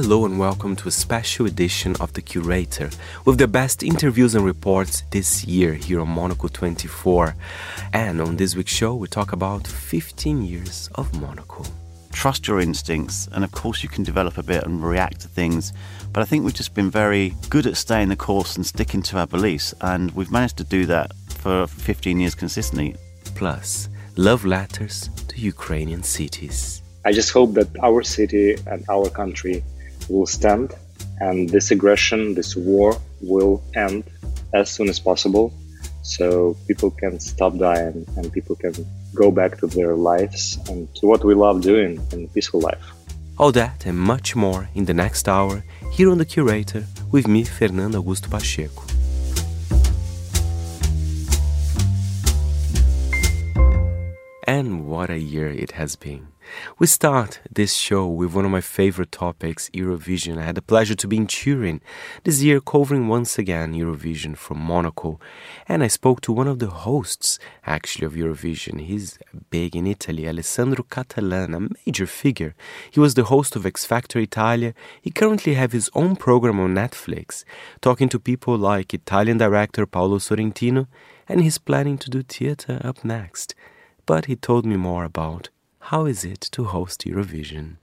Hello and welcome to a special edition of The Curator with the best interviews and reports this year here on Monocle 24. And on this week's show, we talk about 15 years of Monocle. Trust your instincts, and of course, you can develop a bit and react to things. But I think we've just been very good at staying the course and sticking to our beliefs, and we've managed to do that for 15 years consistently. Plus, love letters to Ukrainian cities. I just hope that our city and our country will stand and this aggression, this war will end as soon as possible so people can stop dying and people can go back to their lives and to what we love doing in peaceful life. All that and much more in the next hour here on The Curator with me, Fernando Augusto Pacheco. And what a year it has been. We start this show with one of my favorite topics, Eurovision. I had the pleasure to be in Turin this year covering once again Eurovision from Monocle. And I spoke to one of the hosts, actually, of Eurovision. He's big in Italy, Alessandro Cattelan, a major figure. He was the host of X Factor Italia. He currently has his own program on Netflix, talking to people like Italian director Paolo Sorrentino, and he's planning to do theater up next. But he told me more about how is it to host Eurovision?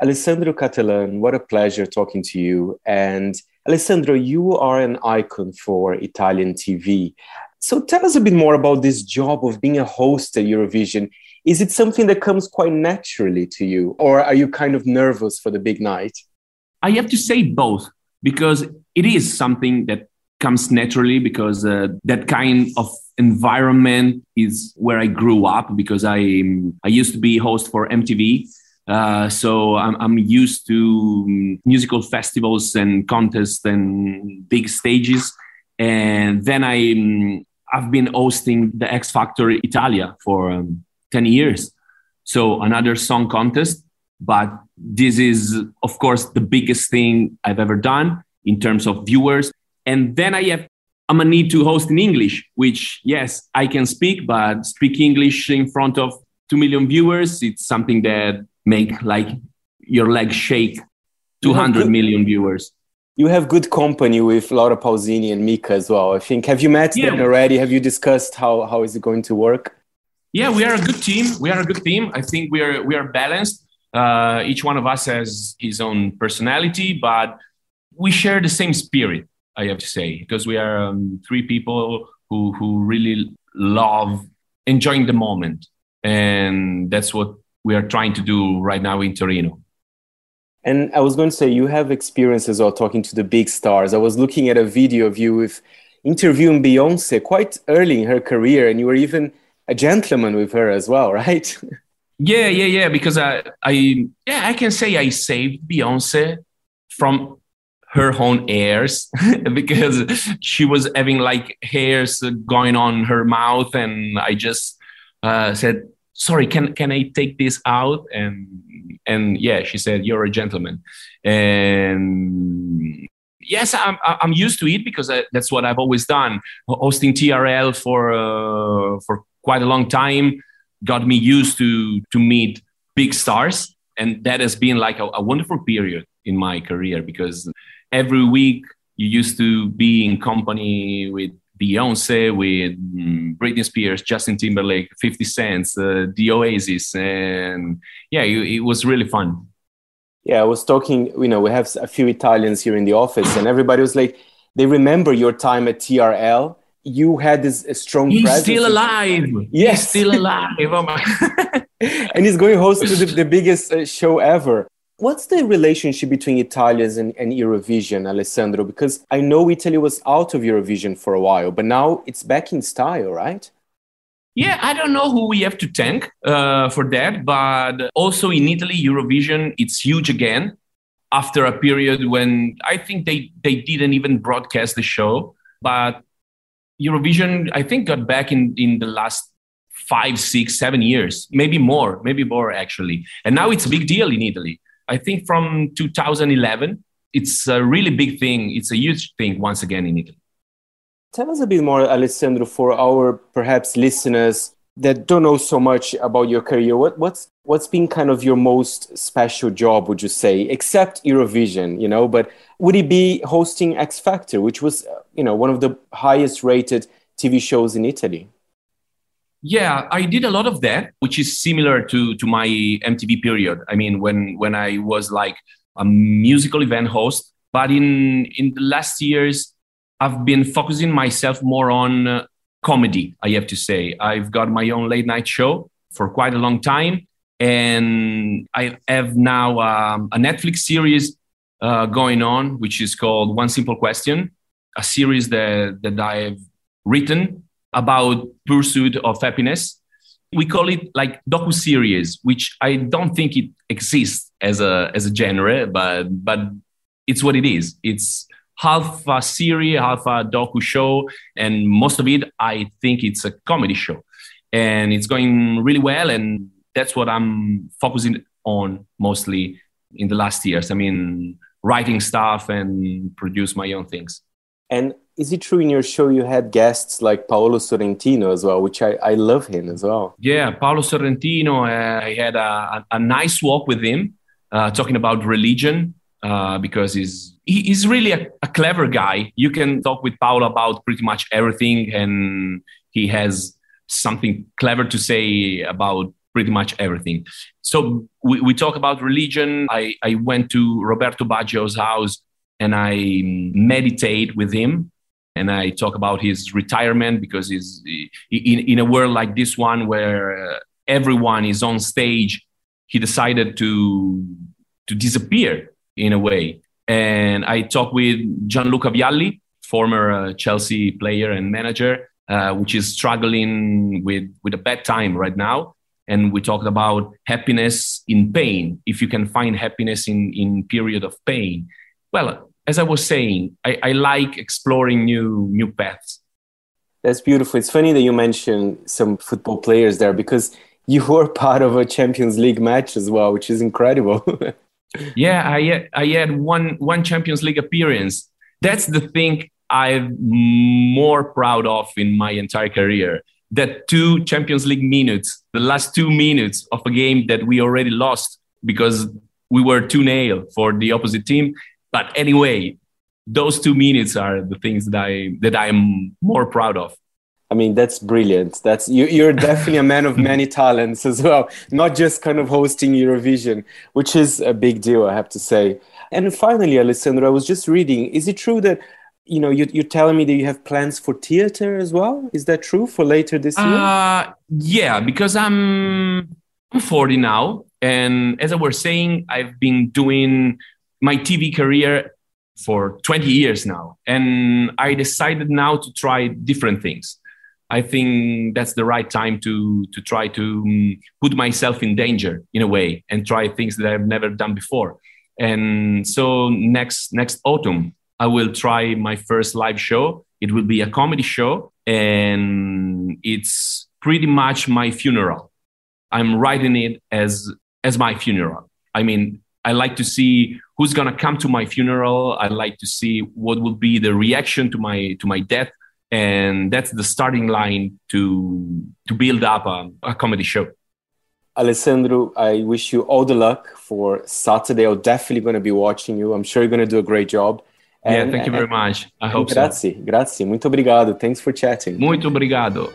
Alessandro Cattelan, what a pleasure talking to you. And Alessandro, you are an icon for Italian TV. So tell us a bit more about this job of being a host at Eurovision. Is it something that comes quite naturally to you, or are you kind of nervous for the big night? I have to say both because it is something that comes naturally because uh, that kind of environment is where I grew up because I I used to be host for MTV. Uh, so I'm, I'm used to musical festivals and contests and big stages. And then I, I've been hosting the X Factor Italia for um, 10 years. So another song contest, but this is, of course, the biggest thing I've ever done in terms of viewers. And then I have, I'm gonna need to host in English, which yes, I can speak, but speak English in front of 2 million viewers, it's something that make like your legs shake 200 million viewers. You have good company with Laura Pausini and Mika as well. I think. Have you met yeah. them already? Have you discussed how, how is it going to work? Yeah, we are a good team. We are a good team. I think we are we are balanced. Uh, each one of us has his own personality, but we share the same spirit. I have to say because we are um, three people who who really love enjoying the moment, and that's what we are trying to do right now in Torino. And I was going to say you have experience as well talking to the big stars. I was looking at a video of you with interviewing Beyonce quite early in her career, and you were even a gentleman with her as well, right? Yeah, yeah, yeah. Because I, I, yeah, I can say I saved Beyonce from her own hairs because she was having like hairs going on her mouth, and I just uh, said, "Sorry, can can I take this out?" And and yeah, she said, "You're a gentleman," and yes, I'm, I'm used to it because I, that's what I've always done. Hosting TRL for uh, for quite a long time got me used to to meet big stars and that has been like a, a wonderful period in my career because every week you used to be in company with Beyonce, with mm, Britney Spears, Justin Timberlake, 50 Cent, uh, The Oasis. And yeah, it, it, was really fun. Yeah, I was talking, you know, we have a few Italians here in the office, and everybody was like, they remember your time at TRL you had this strong he's presence. still alive. Yes, he's still alive. Oh my. and he's going host to the, the biggest uh, show ever. What's the relationship between Italians and, and, Eurovision, Alessandro? Because I know Italy was out of Eurovision for a while, but now it's back in style, right? Yeah, I don't know who we have to thank uh, for that, but also in Italy, Eurovision it's huge again after a period when I think they they didn't even broadcast the show. But Eurovision, I think, got back in, in the last five, six, seven years, maybe more, maybe more actually. And now it's a big deal in Italy. I think from 2011. It's a really big thing. It's a huge thing once again in Italy. Tell us a bit more, Alessandro, for our perhaps listeners that don't know so much about your career. What, what's what's been kind of your most special job, would you say, except Eurovision? You know, but would it be hosting X Factor, which was you know one of the highest rated TV shows in Italy? Yeah, I did a lot of that, which is similar to to my MTV period. I mean, when when I was like a musical event host, but in in the last years, I've been focusing myself more on uh, comedy. I have to say, I've got my own late night show for quite a long time, and I have now um, a Netflix series uh, going on, which is called One Simple Question, a series that that I've written about pursuit of happiness. We call it like docu series, which I don't think it exists as a as a genre, but but it's what it is. It's half a series, half a docu show, and most of it I think it's a comedy show, and it's going really well, and that's what I'm focusing on mostly in the last years. I mean, writing stuff and produce my own things. And is it true in your show you had guests like Paolo Sorrentino as well, which I, I love him as well? Yeah, Paolo Sorrentino, uh, I had a, a, nice walk with him uh, talking about religion uh, because he's, he's really a, a, clever guy. You can talk with Paolo about pretty much everything, and he has something clever to say about pretty much everything. So we, we talk about religion. I, I went to Roberto Baggio's house and I meditate with him and I talk about his retirement because he's in, in a world like this one where uh, everyone is on stage. He decided to to disappear in a way. And I talked with Gianluca Vialli, former uh, Chelsea player and manager, uh, which is struggling with with a bad time right now. And we talked about happiness in pain. If you can find happiness in in period of pain, well, as I was saying, I, I like exploring new new paths. That's beautiful. It's funny that you mentioned some football players there because you were part of a Champions League match as well, which is incredible. yeah, I I had one one Champions League appearance. That's the thing I'm more proud of in my entire career. That two Champions League minutes, the last two minutes of a game that we already lost because we were 2 0 for the opposite team. But anyway, those two minutes are the things that I that I'm more proud of. I mean, that's brilliant. That's you, you're definitely a man of many talents as well, not just kind of hosting Eurovision, which is a big deal, I have to say. And finally, Alessandro, I was just reading. Is it true that you know you, you're telling me that you have plans for theater as well? Is that true for later this year? Uh, yeah, because I'm I'm 40 now, and as I was saying, I've been doing my TV career for 20 years now. And I decided now to try different things. I think that's the right time to, to try to um, put myself in danger in a way and try things that I've never done before. And so next, next autumn, I will try my first live show. It will be a comedy show and it's pretty much my funeral. I'm writing it as, as my funeral. I mean, I like to see who's going to come to my funeral. I like to see what will be the reaction to my to my death, and that's the starting line to to build up a, a comedy show. Alessandro, I wish you all the luck for Saturday. I'm definitely going to be watching you. I'm sure you're going to do a great job. And, yeah, thank you very much. I hope grazie, so. Grazie, muito obrigado. Thanks for chatting. Muito obrigado.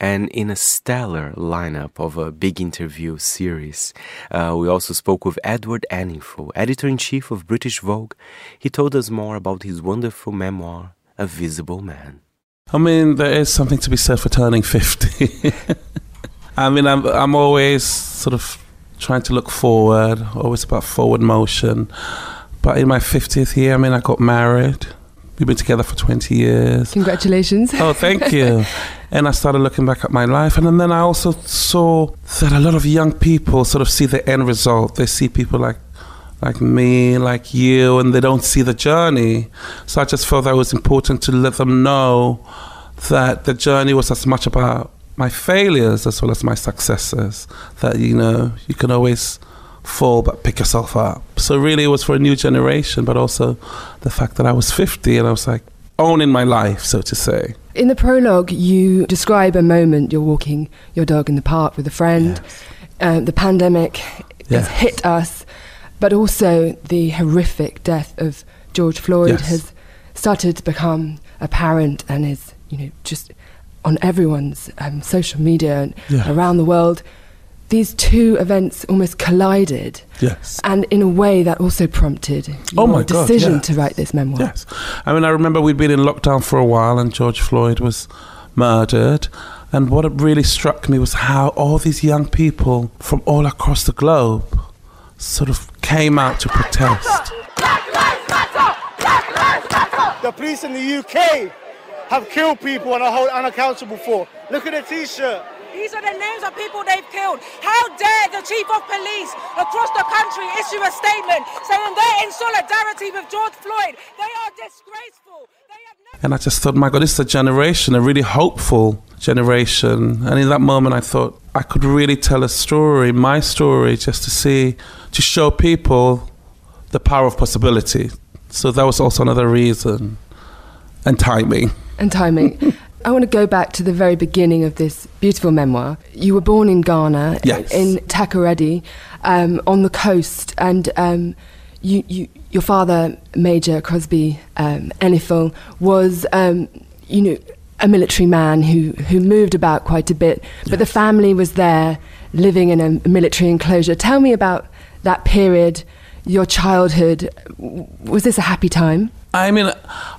And in a stellar lineup of a big interview series. Uh, we also spoke with Edward Enninful, editor in chief of British Vogue. He told us more about his wonderful memoir, A Visible Man. I mean, there is something to be said for turning 50. I mean, I'm, I'm always sort of trying to look forward, always about forward motion. But in my 50th year, I mean, I got married. We've been together for 20 years. Congratulations. Oh, thank you. and I started looking back at my life. And then I also saw that a lot of young people sort of see the end result. They see people like like me, like you, and they don't see the journey. So I just felt that it was important to let them know that the journey was as much about my failures as well as my successes. That you know you can always fall but pick yourself up. So really, it was for a new generation, but also the fact that I was 50 and I was like owning my life, so to say. In the prologue, you describe a moment you're walking your dog in the park with a friend. Yes. Uh, the pandemic Yes. has hit us, but also the horrific death of George Floyd Yes. has started to become apparent and is, you know, just on everyone's um, social media and Yeah. around the world. These two events almost collided, Yes. and in a way that also prompted oh your Oh my God, decision to write this memoir. Yes. I mean, I remember we'd been in lockdown for a while and George Floyd was murdered. And what really struck me was how all these young people from all across the globe sort of came out to protest. Black lives matter! Black lives matter! The police in the UK have killed people and are held unaccountable for. Look at the t-shirt. These are the names of people they've killed. How dare the chief of police across the country issue a statement saying they're in solidarity with George Floyd? They are disgraceful. They have never. And I just thought, my God, this is a generation, a really hopeful generation. And in that moment, I thought I could really tell a story, my story, just to see, to show people the power of possibility. So that was also another reason. And timing. and timing. I want to go back to the very beginning of this beautiful memoir. You were born in Ghana, Yes. in Takoradi, um, on the coast, and um, you, you, your father, Major Crosby um, Enninful, was, um, you know, a military man who, who moved about quite a bit, but the family was there, living in a military enclosure. Tell me about that period, your childhood. Was this a happy time? I mean,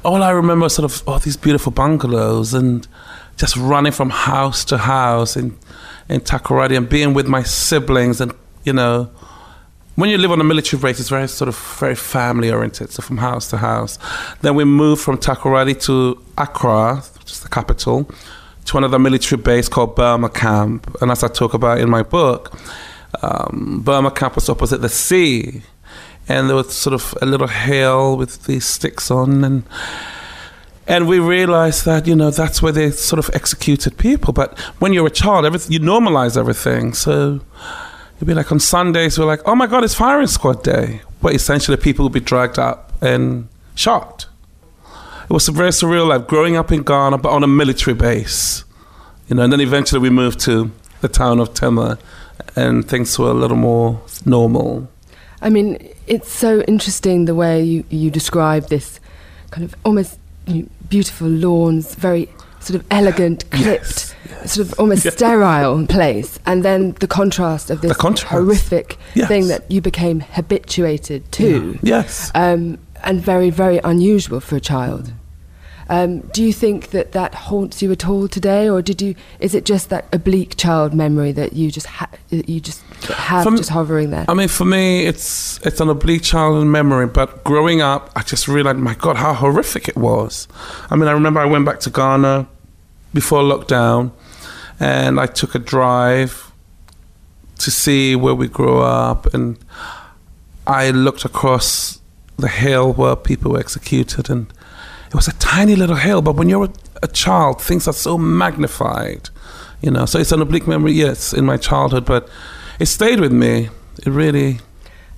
all I remember sort of all these beautiful bungalows and just running from house to house in, in Takoradi and being with my siblings. And, you know, when you live on a military base, it's very sort of very family oriented, so from house to house. Then we moved from Takoradi to Accra, which is the capital, to another military base called Burma Camp. And as I talk about in my book, um, Burma Camp was opposite the sea and there was sort of a little hill with these sticks on and and we realized that you know that's where they sort of executed people. But when you're a child everything you normalize everything. So you'd be like on sundays we're like oh my god it's firing squad day. But essentially people would be dragged up and shot. It was a very surreal life growing up in ghana but on a military base you know and then eventually we moved to the town of tema and things were a little more normal I mean, it's so interesting the way you, you describe this kind of almost you know, beautiful lawns, very sort of elegant, clipped, Yes, sort of almost sterile place, and then the contrast of this contrast. horrific Yes. thing that you became habituated to, yes um, and very, very unusual for a child. Um, do you think that that haunts you at all today, or did you? Is it just that oblique child memory that you just ha- you just have just hovering there? I mean, for me, it's it's an oblique childhood memory. But growing up, I just realized, my God, how horrific it was. I mean, I remember I went back to Ghana before lockdown, and I took a drive to see where we grew up, and I looked across the hill where people were executed, and it was a tiny little hill. But when you're a, a child, things are so magnified, you know. So it's an oblique memory, yes, in my childhood, but it stayed with me. It really,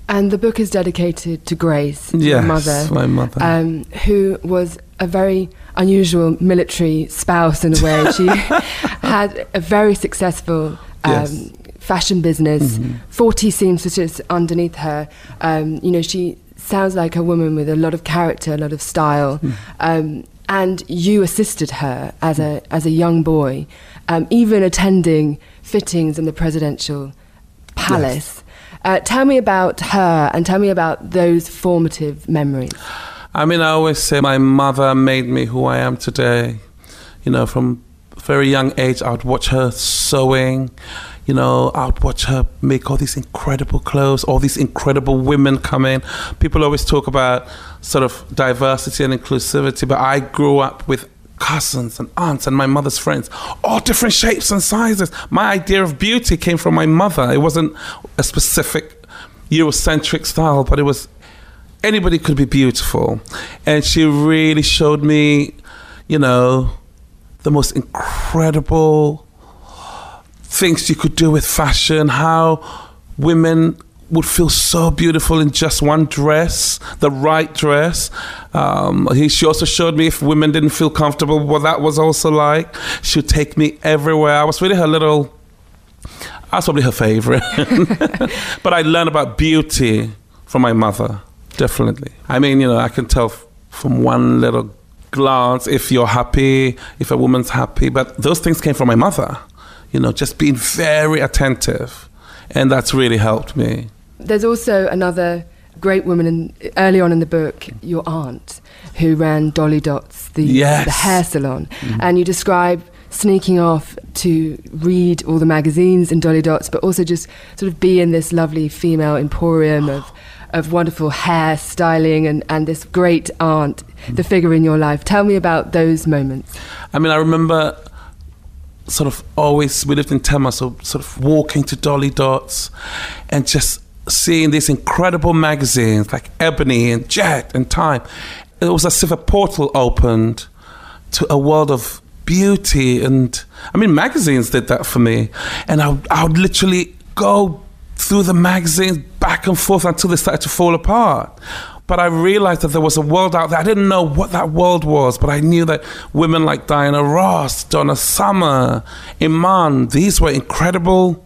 And the book is dedicated to Grace, to your mother, my mother. um, who was a very unusual military spouse in a way. She had a very successful um, Yes. fashion business, Mhm. 40 seamstresses underneath her. Um, you know, she sounds like a woman with a lot of character, a lot of style. Hmm. Um, and you assisted her as a, as a young boy, um, even attending fittings in the presidential palace. Uh, tell me about her and tell me about those formative memories. I mean, I always say my mother made me who I am today. You know, from a very young age, I would watch her sewing. You know, I would watch her make all these incredible clothes, all these incredible women come in. People always talk about sort of diversity and inclusivity, but I grew up with cousins and aunts and my mother's friends, all different shapes and sizes. My idea of beauty came from my mother. It wasn't a specific Eurocentric style, but it was anybody could be beautiful. And she really showed me, you know, the most incredible things you could do with fashion, how women would feel so beautiful in just one dress, the right dress. Um, he, she also showed me if women didn't feel comfortable, what that was also like. She would take me everywhere. I was really her little, I was probably her favorite. but I learned about beauty from my mother, definitely. I mean, you know, I can tell from one little glance if you're happy, if a woman's happy. But those things came from my mother, you know, just being very attentive. And that's really helped me. There's also another great woman in, early on in the book, your aunt, who ran Dolly Dots, the, Yes. the hair salon. Mm-hmm. And you describe sneaking off to read all the magazines in Dolly Dots, but also just sort of be in this lovely female emporium of, of wonderful hair styling and, and this great aunt, the mm-hmm. figure in your life. Tell me about those moments. I mean, I remember sort of always, we lived in Tema, so sort of walking to Dolly Dots and just seeing these incredible magazines like Ebony and Jet and Time. It was as if a portal opened to a world of beauty. And I mean, magazines did that for me. And I, I would literally go through the magazines back and forth until they started to fall apart. But I realized that there was a world out there. I didn't know what that world was, but I knew that women like Diana Ross, Donna Summer, Iman, these were incredible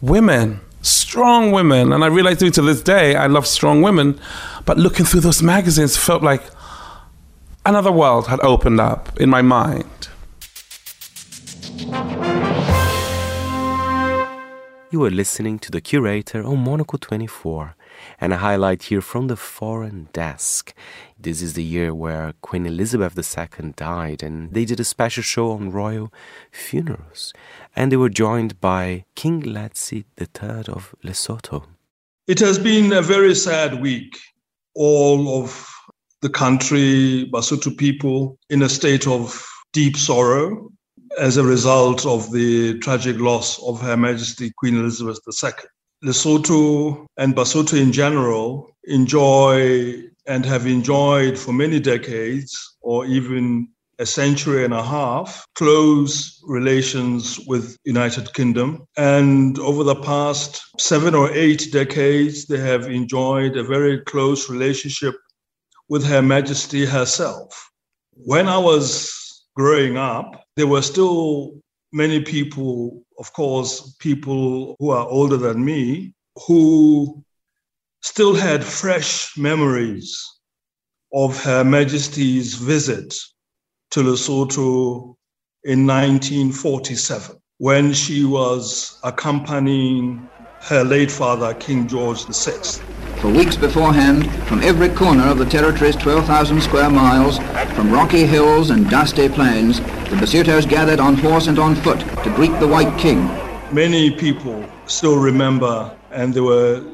women, strong women. And I realized even to this day, I love strong women. But looking through those magazines felt like another world had opened up in my mind. You are listening to The Curator on Monocle 24, and a highlight here from the foreign desk. This is the year where Queen Elizabeth II died, and they did a special show on royal funerals. And they were joined by King Letsie III of Lesotho. It has been a very sad week. All of the country, Basotho people, in a state of deep sorrow as a result of the tragic loss of Her Majesty Queen Elizabeth II. Lesotho and Basotho in general enjoy and have enjoyed for many decades or even a century and a half close relations with United Kingdom. And over the past 7 or 8 decades they have enjoyed a very close relationship with her majesty herself. When i was growing up there were still many people of course people who are older than me who still had fresh memories of her majesty's visit to Lesotho in 1947 when she was accompanying her late father, King George VI. For weeks beforehand, from every corner of the territory's 12,000 square miles, from rocky hills and dusty plains, the Basutos gathered on horse and on foot to greet the White King. Many people still remember, and they were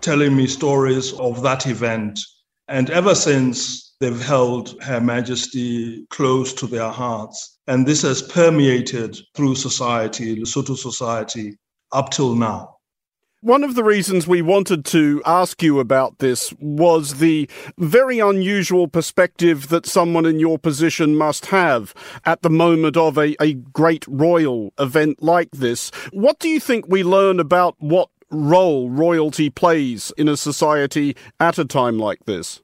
telling me stories of that event. And ever since, they've held Her Majesty close to their hearts. And this has permeated through society, Lesotho society, up till now. One of the reasons we wanted to ask you about this was the very unusual perspective that someone in your position must have at the moment of a, a great royal event like this. What do you think we learn about what role royalty plays in a society at a time like this?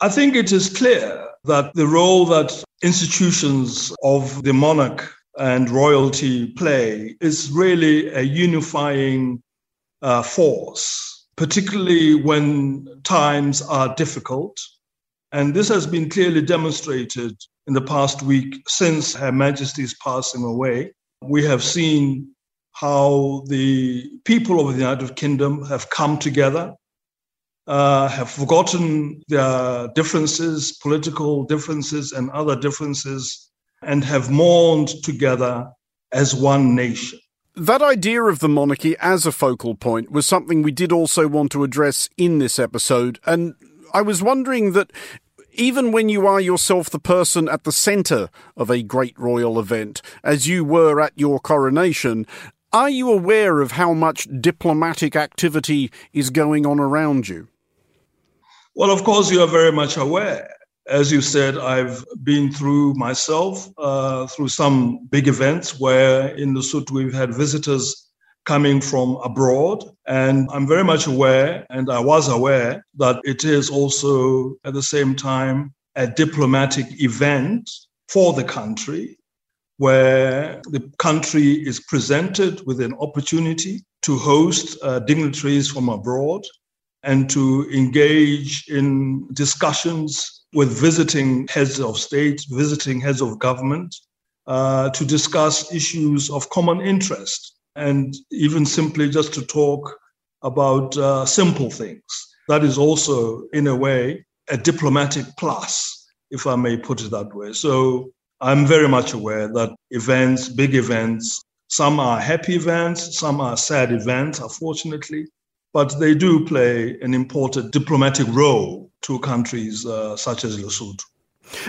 I think it is clear that the role that institutions of the monarch and royalty play is really a unifying uh, force, particularly when times are difficult. And this has been clearly demonstrated in the past week since Her Majesty's passing away. We have seen how the people of the United Kingdom have come together, uh, have forgotten their differences, political differences, and other differences, and have mourned together as one nation. That idea of the monarchy as a focal point was something we did also want to address in this episode. And I was wondering that even when you are yourself the person at the centre of a great royal event, as you were at your coronation, are you aware of how much diplomatic activity is going on around you? Well, of course, you are very much aware. As you said, I've been through myself uh, through some big events where in Lesotho we've had visitors coming from abroad. And I'm very much aware, and I was aware, that it is also at the same time a diplomatic event for the country where the country is presented with an opportunity to host uh, dignitaries from abroad and to engage in discussions with visiting heads of state, visiting heads of government, uh, to discuss issues of common interest and even simply just to talk about uh, simple things. That is also, in a way, a diplomatic plus, if I may put it that way. So I'm very much aware that events, big events, some are happy events, some are sad events, unfortunately, but they do play an important diplomatic role to countries uh, such as Lesotho.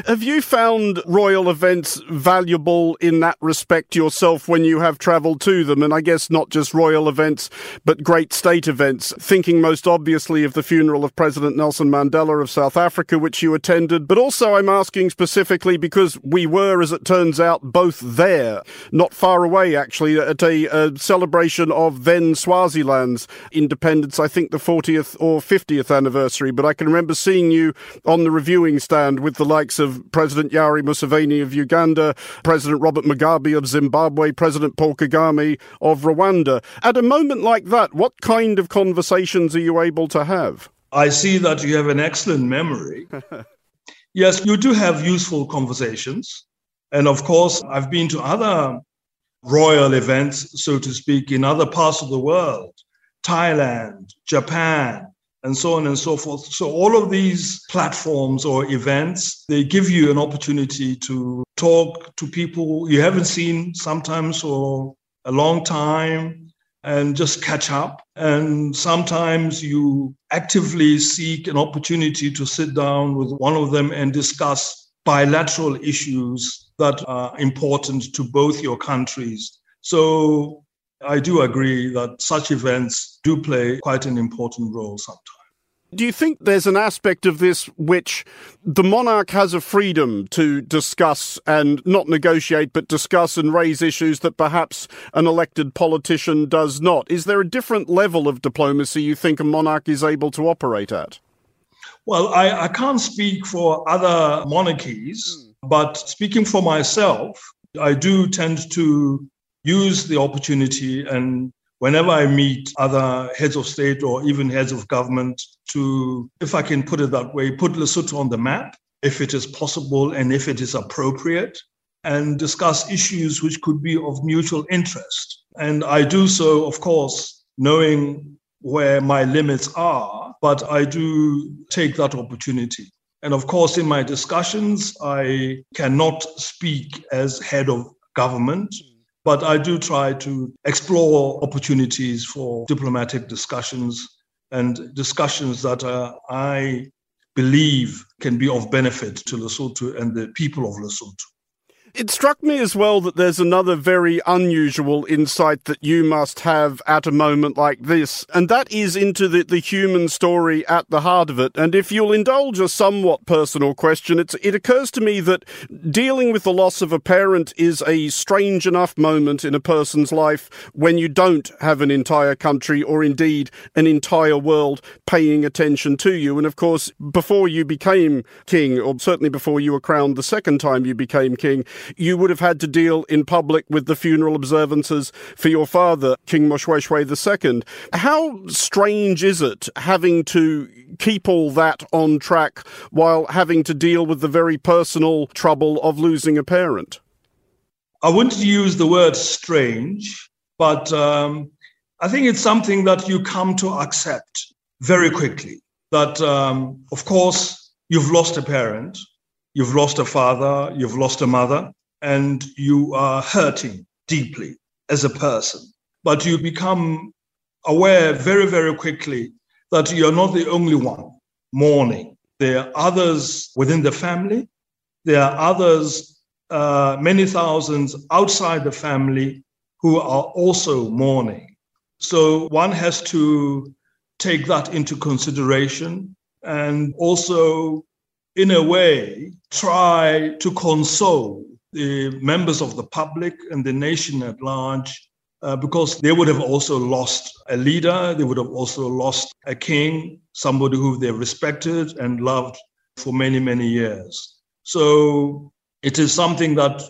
Have you found royal events valuable in that respect yourself when you have travelled to them? And I guess not just royal events, but great state events. Thinking most obviously of the funeral of President Nelson Mandela of South Africa, which you attended. But also, I'm asking specifically because we were, as it turns out, both there, not far away actually, at a, a celebration of then Swaziland's independence, I think the 40th or 50th anniversary. But I can remember seeing you on the reviewing stand with the like likes of President Yoweri Museveni of Uganda, President Robert Mugabe of Zimbabwe, President Paul Kagame of Rwanda. At a moment like that, what kind of conversations are you able to have? I see that you have an excellent memory. yes, you do have useful conversations. And of course, I've been to other royal events, so to speak, in other parts of the world Thailand, Japan, and so on and so forth. So all of these platforms or events, they give you an opportunity to talk to people you haven't seen sometimes for a long time and just catch up. And sometimes you actively seek an opportunity to sit down with one of them and discuss bilateral issues that are important to both your countries. So I do agree that such events do play quite an important role sometimes. Do you think there's an aspect of this which the monarch has a freedom to discuss and not negotiate, but discuss and raise issues that perhaps an elected politician does not? Is there a different level of diplomacy you think a monarch is able to operate at? Well, I, I can't speak for other monarchies, hmm. but speaking for myself, I do tend to use the opportunity and whenever I meet other heads of state or even heads of government to, if I can put it that way, put Lesotho on the map, if it is possible and if it is appropriate, and discuss issues which could be of mutual interest. And I do so, of course, knowing where my limits are, but I do take that opportunity. And of course, in my discussions, I cannot speak as head of government but I do try to explore opportunities for diplomatic discussions and discussions that uh, I believe can be of benefit to Lesotho and the people of Lesotho. It struck me as well that there's another very unusual insight that you must have at a moment like this, and that is into the, the human story at the heart of it. And if you'll indulge a somewhat personal question, it occurs to me that dealing with the loss of a parent is a strange enough moment in a person's life when you don't have an entire country or indeed an entire world paying attention to you. And of course, before you became king, or certainly before you were crowned the second time you became king, you would have had to deal in public with the funeral observances for your father, King Moshoeshoe II. How strange is it having to keep all that on track while having to deal with the very personal trouble of losing a parent? I wouldn't use the word strange, but um, I think it's something that you come to accept very quickly. That, um, of course, you've lost a parent, you've lost a father, you've lost a mother, and you are hurting deeply as a person. But you become aware very, very quickly that you're not the only one mourning. There are others within the family, there are others, uh, many thousands outside the family who are also mourning. So one has to take that into consideration and also in a way, try to console the members of the public and the nation at large uh, because they would have also lost a leader, they would have also lost a king, somebody who they respected and loved for many, many years. So it is something that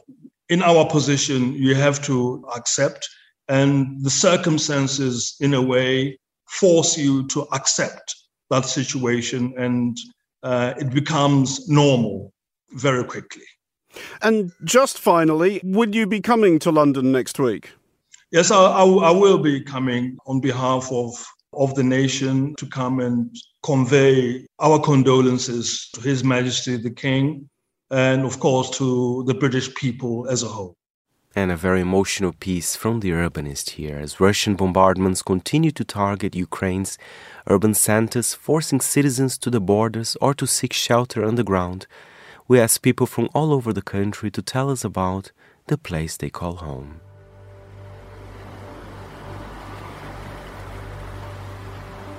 in our position you have to accept, and the circumstances, in a way, force you to accept that situation, and uh, it becomes normal very quickly. And just finally, would you be coming to London next week? Yes, I, I, I, will be coming on behalf of, of the nation to come and convey our condolences to His Majesty the King and, of course, to the British people as a whole. And a very emotional piece from the urbanist here as Russian bombardments continue to target Ukraine's urban centers, forcing citizens to the borders or to seek shelter underground. We ask people from all over the country to tell us about the place they call home.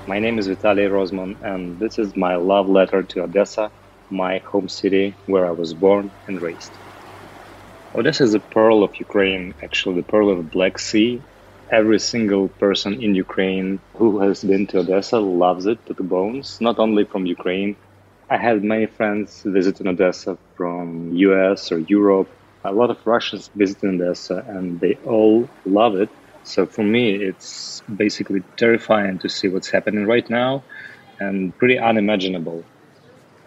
My name is Vitaly Rosman, and this is my love letter to Odessa, my home city where I was born and raised. Odessa is a pearl of Ukraine, actually, the pearl of the Black Sea. Every single person in Ukraine who has been to Odessa loves it to the bones, not only from Ukraine. I had many friends visiting Odessa from US or Europe. A lot of Russians visiting Odessa, and they all love it so for me, it's basically terrifying to see what's happening right now and pretty unimaginable.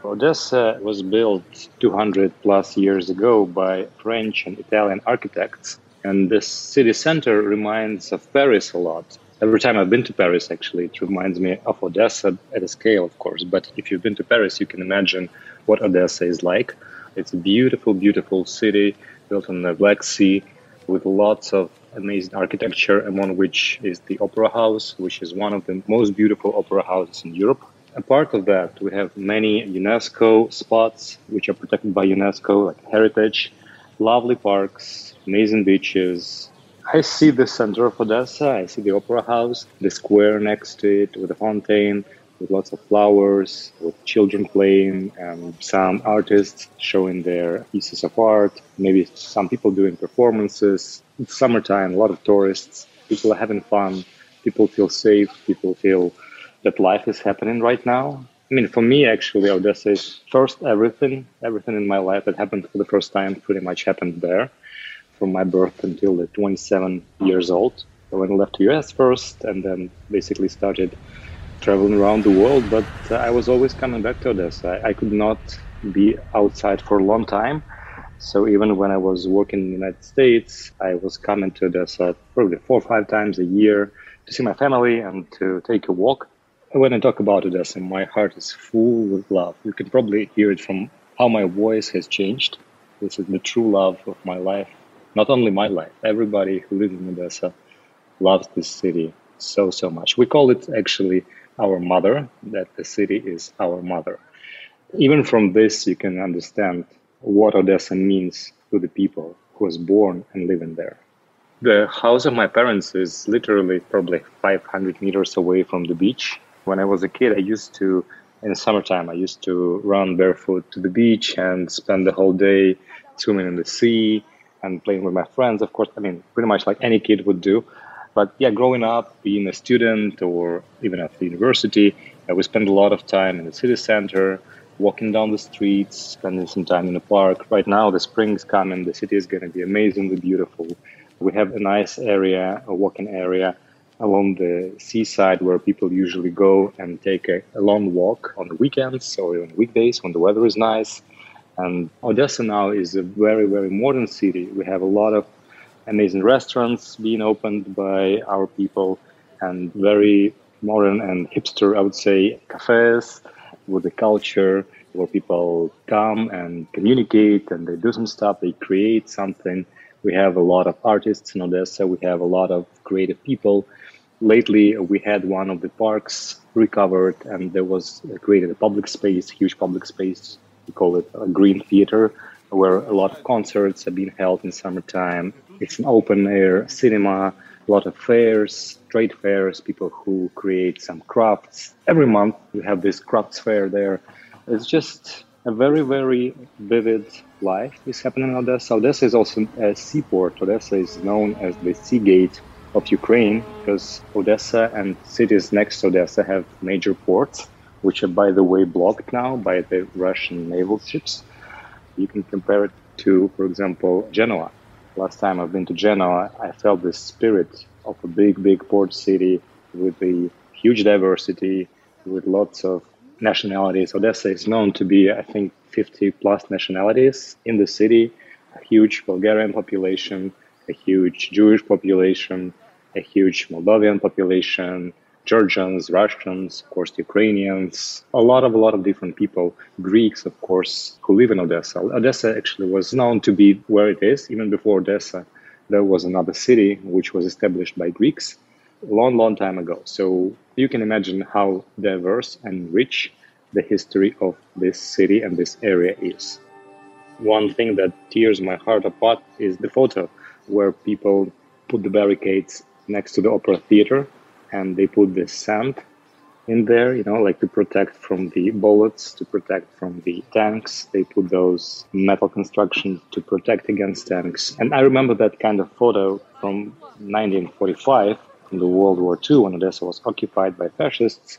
Odessa was built 200 plus years ago by French and Italian architects, and the city center reminds of Paris a lot. Every time I've been to Paris, actually, it reminds me of Odessa at a scale, of course. But if you've been to Paris, you can imagine what Odessa is like. It's a beautiful, beautiful city built on the Black Sea with lots of amazing architecture, among which is the Opera House, which is one of the most beautiful opera houses in Europe. Apart of that, we have many UNESCO spots which are protected by UNESCO, like heritage, lovely parks, amazing beaches. I see the center of Odessa, I see the Opera House, the square next to it with a fountain, with lots of flowers, with children playing, and some artists showing their pieces of art, maybe some people doing performances. It's summertime, a lot of tourists, people are having fun, people feel safe, people feel that life is happening right now. I mean, for me, actually, Odessa is first everything, everything in my life that happened for the first time pretty much happened there from my birth until the 27 years old. I went left to US first and then basically started traveling around the world, but uh, I was always coming back to Odessa. I, I, could not be outside for a long time. So even when I was working in the United States, I was coming to Odessa probably four or five times a year to see my family and to take a walk. When I talk about Odessa, my heart is full with love. You can probably hear it from how my voice has changed. This is the true love of my life. Not only my life, everybody who lives in Odessa loves this city so, so much. We call it actually our mother, that the city is our mother. Even from this, you can understand what Odessa means to the people who was born and living there. The house of my parents is literally probably 500 meters away from the beach. When I was a kid, I used to, in summertime, I used to run barefoot to the beach and spend the whole day swimming in the sea and playing with my friends. Of course, I mean, pretty much like any kid would do. But yeah, growing up, being a student or even at the university, uh, we spend a lot of time in the city center, walking down the streets, spending some time in the park. Right now, the spring is coming. The city is going to be amazingly beautiful. We have a nice area, a walking area along the seaside where people usually go and take a, a long walk on the weekends or on weekdays when the weather is nice. And Odessa now is a very, very modern city. We have a lot of amazing restaurants being opened by our people and very modern and hipster, I would say, cafes with a culture where people come and communicate and they do some stuff, they create something. We have a lot of artists in Odessa, we have a lot of creative people. Lately, we had one of the parks recovered and there was uh, created a public space, huge public space. We call it a green theater, where a lot of concerts are being held in summertime it's an open air cinema, a lot of fairs, trade fairs, people who create some crafts. Every month we have this crafts fair there. It's just a very, very vivid life is happening in Odessa. Odessa is also a seaport. Odessa is known as the sea gate of Ukraine because Odessa and cities next to Odessa have major ports, which are, by the way, blocked now by the Russian naval ships. You can compare it to, for example, Genoa. Last time I've been to Genoa, I felt the spirit of a big, big port city with a huge diversity, with lots of nationalities. Odessa is known to be, I think, 50 plus nationalities in the city, a huge Bulgarian population, a huge Jewish population, a huge Moldovan population, Georgians, Russians, of course, Ukrainians, a lot of a lot of different people, Greeks, of course, who live in Odessa. Odessa actually was known to be where it is even before Odessa. There was another city which was established by Greeks long, long time ago. So you can imagine how diverse and rich the history of this city and this area is. One thing that tears my heart apart is the photo where people put the barricades next to the opera theater and they put the sand in there, you know, like to protect from the bullets, to protect from the tanks. They put those metal constructions to protect against tanks. And I remember that kind of photo from 1945, from the World War II, when Odessa was occupied by fascists.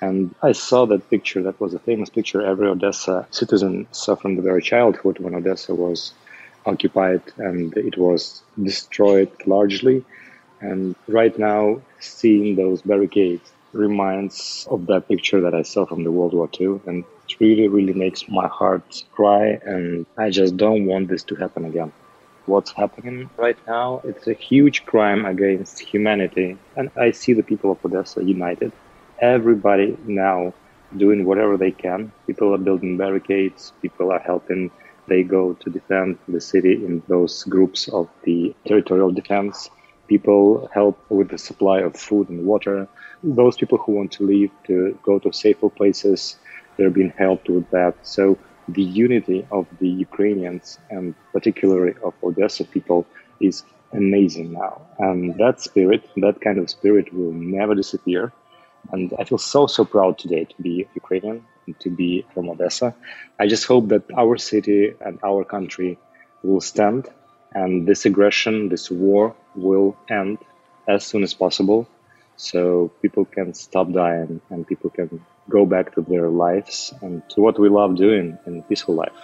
And I saw that picture. That was a famous picture every Odessa citizen saw from the very childhood when Odessa was occupied and it was destroyed largely. And right now, seeing those barricades reminds of that picture that I saw from the World War II. And it really, really makes my heart cry. And I just don't want this to happen again. What's happening right now? It's a huge crime against humanity. And I see the people of Odessa united. Everybody now doing whatever they can. People are building barricades. People are helping. They go to defend the city in those groups of the territorial defense people help with the supply of food and water. Those people who want to leave to go to safer places, they're being helped with that. So the unity of the Ukrainians and particularly of Odessa people is amazing now. And that spirit, that kind of spirit will never disappear. And I feel so, so proud today to be Ukrainian and to be from Odessa. I just hope that our city and our country will stand and this aggression, this war will end as soon as possible so people can stop dying and people can go back to their lives and to what we love doing in peaceful life.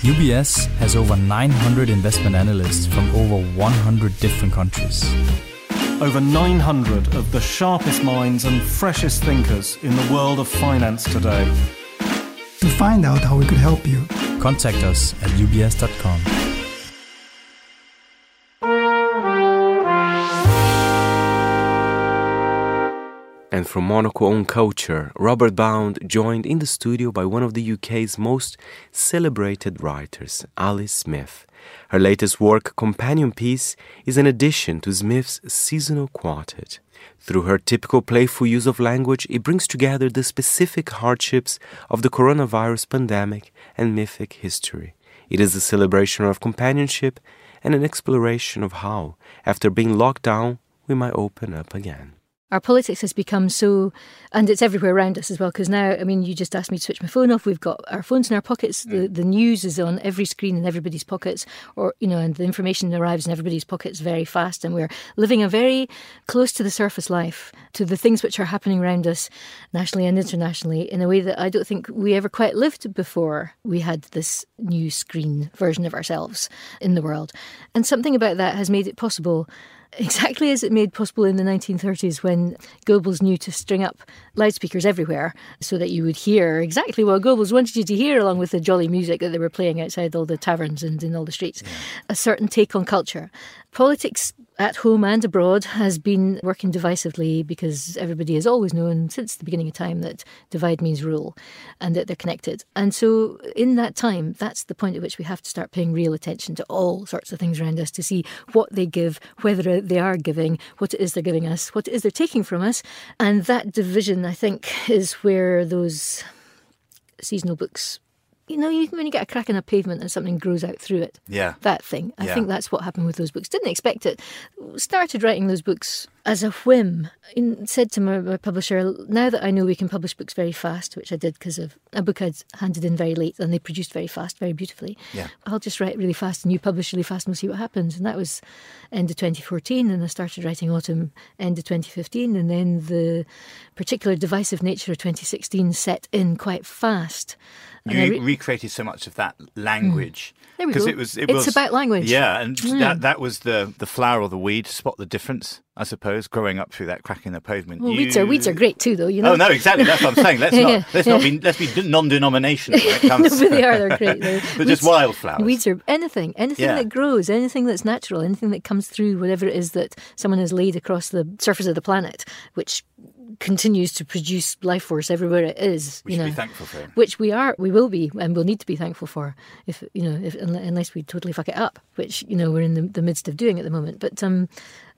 UBS has over 900 investment analysts from over 100 different countries over 900 of the sharpest minds and freshest thinkers in the world of finance today. To find out how we could help you, contact us at ubs.com. And from Monocle on Culture, Robert Bound joined in the studio by one of the UK's most celebrated writers, Ali Smith. Her latest work, Companion Piece, is an addition to Smith's seasonal quartet. Through her typical playful use of language, it brings together the specific hardships of the coronavirus pandemic and mythic history. It is a celebration of companionship and an exploration of how, after being locked down, we might open up again our politics has become so, and it's everywhere around us as well. Because now, I mean, you just asked me to switch my phone off. We've got our phones in our pockets. The the news is on every screen in everybody's pockets, or you know, and the information arrives in everybody's pockets very fast. And we're living a very close to the surface life, to the things which are happening around us, nationally and internationally, in a way that I don't think we ever quite lived before we had this new screen version of ourselves in the world. And something about that has made it possible exactly as it made possible in the 1930s when Goebbels knew to string up loudspeakers everywhere so that you would hear exactly what Goebbels wanted you to hear, along with the jolly music that they were playing outside all the taverns and in all the streets. Yeah. A certain take on culture. Politics at home and abroad has been working divisively because everybody has always known since the beginning of time that divide means rule and that they're connected. And so, in that time, that's the point at which we have to start paying real attention to all sorts of things around us to see what they give, whether they are giving, what it is they're giving us, what it is they're taking from us. And that division, I think, is where those seasonal books you know, you, when you get a crack in a pavement and something grows out through it. Yeah. That thing. I yeah. think that's what happened with those books. Didn't expect it. Started writing those books as a whim, in, said to my, my, publisher, now that I know we can publish books very fast, which I did because of a book I'd handed in very late and they produced very fast, very beautifully, yeah. I'll just write really fast and you publish really fast and we'll see what happens. And that was end of 2014 and I started writing autumn end of 2015 and then the particular divisive nature of 2016 set in quite fast. You re- recreated so much of that language because mm. it was. It it's was, about language. Yeah, and mm. that that was the the flower or the weed. Spot the difference, I suppose. Growing up through that crack in the pavement. Well, you... weeds are weeds are great too, though. You know. Oh no, exactly. That's what I'm saying. Let's not let's not be let's be non-denominational when it comes. no, they are. They're great. They're, They're just wildflowers. Weeds are anything, anything Yeah. that grows, anything that's natural, anything that comes through whatever it is that someone has laid across the surface of the planet, which continues to produce life force everywhere it is. We you know, be thankful for it. which we are, we will be, and we'll need to be thankful for, if you know, if, unless we totally fuck it up, which you know we're in the, the midst of doing at the moment. But um,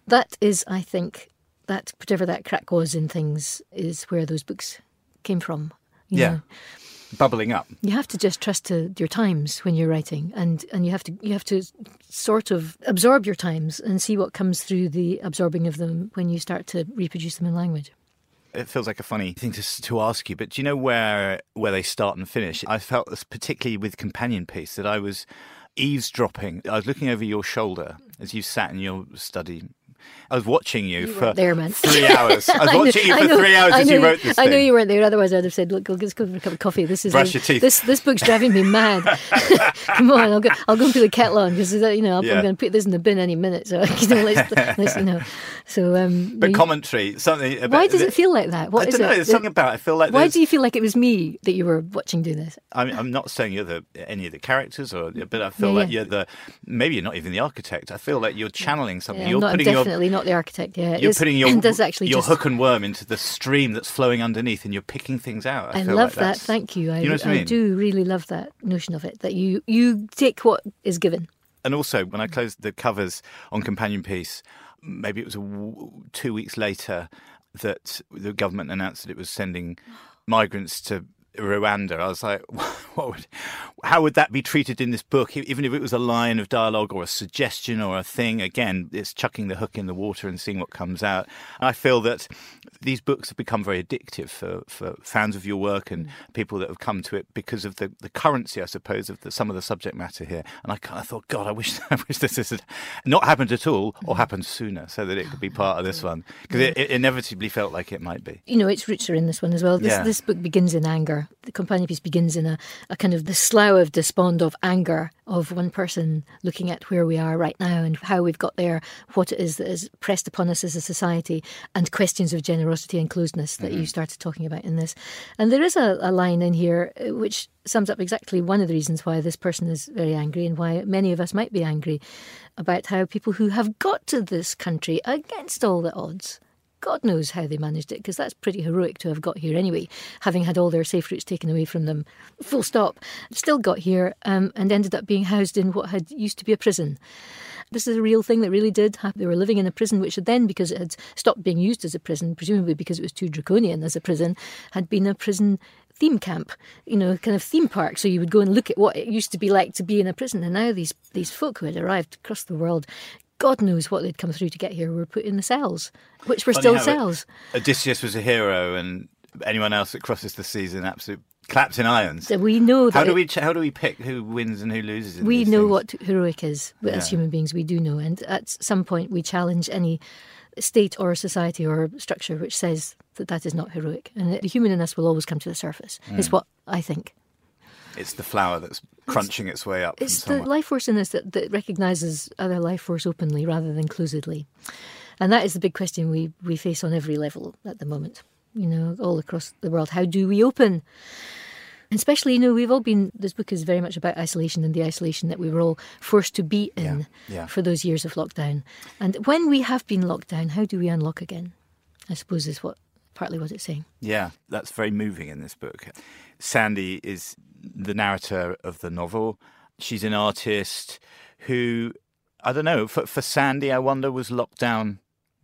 that is, I think, that whatever that crack was in things is where those books came from. Yeah. know. Bubbling up. You have to just trust to your times when you're writing, and, and you have to you have to sort of absorb your times and see what comes through the absorbing of them when you start to reproduce them in language. It feels like a funny thing to to ask you, but do you know where where they start and finish? I felt this particularly with companion piece that I was eavesdropping. I was looking over your shoulder as you sat in your study. I was watching you, You for there, man. three hours. I was I know- watching you for know- three hours I as you wrote this I know you weren't there. Otherwise, I'd have said, "Look, just go for a cup of coffee. This is Brush a- your teeth. This this book's driving me mad. Come on, I'll go. I'll go and put the kettle on because you know I'll, Yeah. I'm going to put this in the bin any minute. So you know, let's, let's you know. So um, But you- commentary, something. About, why does it feel like that? What I is don't know. it? There's something about. It. I feel like. Why do you feel like it was me that you were watching do this? I'm, I'm not saying you're the any of the characters, or but I feel Yeah, like yeah. you're the maybe you're not even the architect. I feel like you're channeling something. You're not, putting your definitely not the architect. Yeah, it you're putting your does actually your just, hook and worm into the stream that's flowing underneath, and you're picking things out. I, I love like that. Thank you. I, you know I mean? do really love that notion of it. That you you take what is given. And also, when I closed the covers on Companion Piece, maybe it was a w- two weeks later that the government announced that it was sending migrants to Rwanda. I was like, what would, how would that be treated in this book? Even if it was a line of dialogue or a suggestion or a thing, again, it's chucking the hook in the water and seeing what comes out. And I feel that these books have become very addictive for, for fans of your work and mm. people that have come to it because of the, the currency, I suppose, of the, some of the subject matter here. And I kind of thought, God, I wish, I wish this had not happened at all or mm-hmm. happened sooner so that it could be part of this one. Because it, it inevitably felt like it might be. you know, its richer in this one as well. This, Yeah. this book begins in anger. The companion piece begins in a, a kind of the slough of despond of anger of one person looking at where we are right now and how we've got there, what it is that is pressed upon us as a society, and questions of generosity and closeness that you started talking about in this. And there is a, a line in here uh, which sums up exactly one of the reasons why this person is very angry and why many of us might be angry about how people who have got to this country against all the odds God knows how they managed it, because that's pretty heroic to have got here anyway, having had all their safe routes taken away from them. Full stop. Still got here um, and ended up being housed in what had used to be a prison. This is a real thing that really did happen. They were living in a prison which had then, because it had stopped being used as a prison, presumably because it was too draconian as a prison, had been a prison theme camp, you know, kind of theme park. So you would go and look at what it used to be like to be in a prison. And now these these folk who had arrived across the world, God knows what they'd come through to get here, were put in the cells, which were Funny still how it- cells. Odysseus was a hero, and anyone else that crosses the seas in absolute clapped in irons. So we know that How do we how do we pick who wins and who loses? In we know things? what heroic is as Yeah. human beings. We do know, and at some point we challenge any state or society or structure which says that that is not heroic, and the human in us will always come to the surface. Is Mm. what I think. It's the flower that's crunching its way up. It's the life force in us that, that recognizes other life force openly rather than closedly. And that is the big question we, we face on every level at the moment, you know, all across the world. How do we open? Especially, you know, we've all been, this book is very much about isolation and the isolation that we were all forced to be in yeah. for those years of lockdown. And when we have been locked down, how do we unlock again? I suppose is what partly what it's saying. Yeah, that's very moving in this book. Sandy is the narrator of the novel. She's an artist who, I don't know, for, for Sandy, I wonder, was lockdown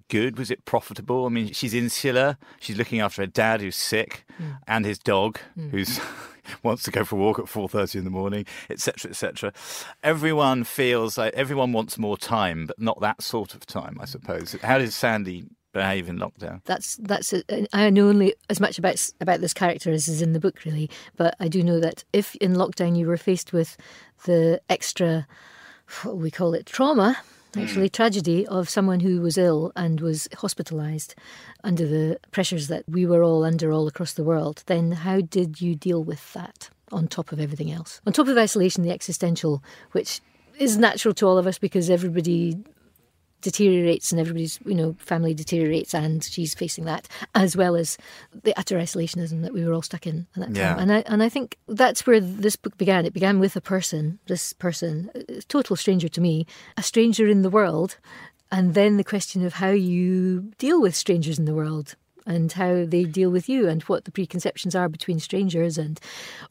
good? Was it profitable? I mean, she's insular. She's looking after her dad who's sick Mm. and his dog Mm. who's wants to go for a walk at 4.30 in the morning, etc., etc. Everyone feels like everyone wants more time, but not that sort of time, I suppose. How does Sandy behave in lockdown. That's that's a, I know only as much about about this character as is in the book, really. But I do know that if in lockdown you were faced with the extra, what we call it, trauma, actually mm. tragedy of someone who was ill and was hospitalized under the pressures that we were all under all across the world, then how did you deal with that on top of everything else? On top of isolation, the existential, which is natural to all of us because everybody deteriorates and everybody's you know family deteriorates and she's facing that as well as the utter isolationism that we were all stuck in at that yeah. time and I and I think that's where this book began it began with a person this person a total stranger to me a stranger in the world and then the question of how you deal with strangers in the world and how they deal with you and what the preconceptions are between strangers and